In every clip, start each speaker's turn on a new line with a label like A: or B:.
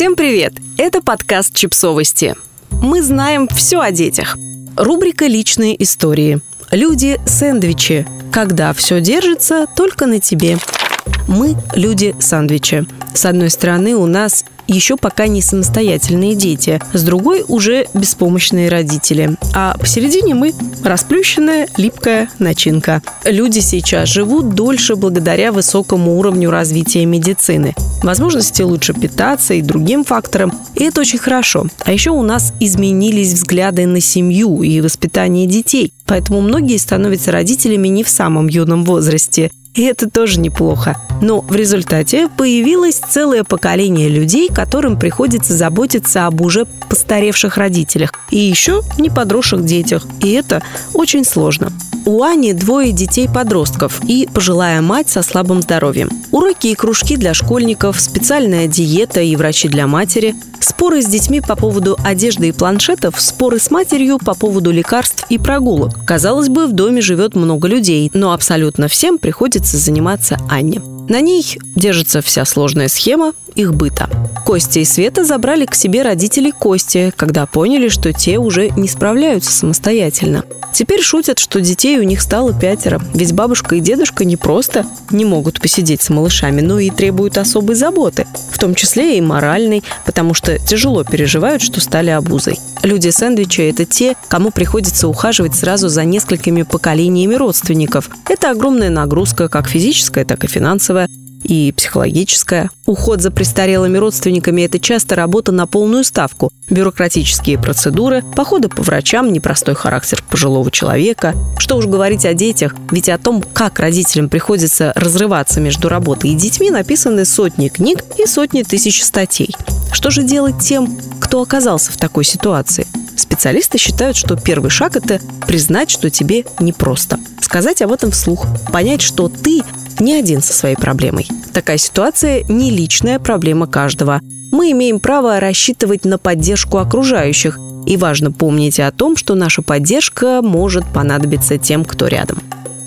A: Всем привет! Это подкаст «Чипсовости». Мы знаем все о детях. Рубрика «Личные истории». Люди-сэндвичи. Когда все держится только на тебе. Мы – люди-сандвичи. С одной стороны, у нас еще пока не самостоятельные дети, с другой уже беспомощные родители. А посередине мы расплющенная липкая начинка. Люди сейчас живут дольше благодаря высокому уровню развития медицины. Возможности лучше питаться и другим факторам. И это очень хорошо. А еще у нас изменились взгляды на семью и воспитание детей. Поэтому многие становятся родителями не в самом юном возрасте. И это тоже неплохо. Но в результате появилось целое поколение людей, которым приходится заботиться об уже постаревших родителях и еще не подросших детях. И это очень сложно. У Ани двое детей-подростков и пожилая мать со слабым здоровьем. Уроки и кружки для школьников, специальная диета и врачи для матери, споры с детьми по поводу одежды и планшетов, споры с матерью по поводу лекарств и прогулок. Казалось бы, в доме живет много людей, но абсолютно всем приходится заниматься Анне. На ней держится вся сложная схема их быта. Костя и Света забрали к себе родителей Кости, когда поняли, что те уже не справляются самостоятельно. Теперь шутят, что детей у них стало пятеро, ведь бабушка и дедушка не просто не могут посидеть с малышами, но и требуют особой заботы, в том числе и моральной, потому что тяжело переживают, что стали обузой. Люди-сэндвичи – это те, кому приходится ухаживать сразу за несколькими поколениями родственников. Это огромная нагрузка, как физическая, так и финансовая и психологическая. Уход за престарелыми родственниками – это часто работа на полную ставку. Бюрократические процедуры, походы по врачам, непростой характер пожилого человека. Что уж говорить о детях, ведь о том, как родителям приходится разрываться между работой и детьми, написаны сотни книг и сотни тысяч статей. Что же делать тем, кто оказался в такой ситуации? Специалисты считают, что первый шаг – это признать, что тебе непросто. Сказать об этом вслух. Понять, что ты не один со своей проблемой. Такая ситуация не личная проблема каждого. Мы имеем право рассчитывать на поддержку окружающих, и важно помнить о том, что наша поддержка может понадобиться тем, кто рядом.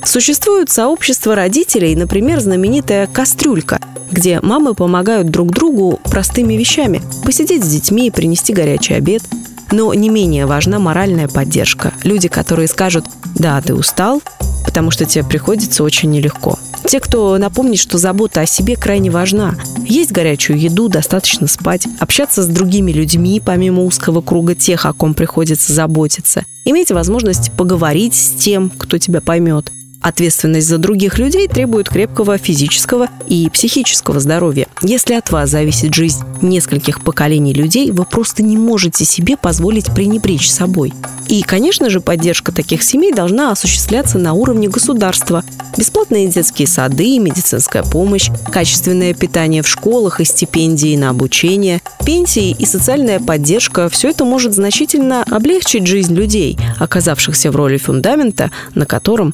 A: Существуют сообщества родителей, например, знаменитая «Кастрюлька», где мамы помогают друг другу простыми вещами – посидеть с детьми, принести горячий обед. Но не менее важна моральная поддержка. Люди, которые скажут «Да, ты устал, потому что тебе приходится очень нелегко». Те, кто напомнит, что забота о себе крайне важна. Есть горячую еду, достаточно спать, общаться с другими людьми, помимо узкого круга тех, о ком приходится заботиться. Иметь возможность поговорить с тем, кто тебя поймет. Ответственность за других людей требует крепкого физического и психического здоровья. Если от вас зависит жизнь нескольких поколений людей, вы просто не можете себе позволить пренебречь собой. И, конечно же, поддержка таких семей должна осуществляться на уровне государства. Бесплатные детские сады, медицинская помощь, качественное питание в школах и стипендии на обучение, пенсии и социальная поддержка – все это может значительно облегчить жизнь людей, оказавшихся в роли фундамента, на котором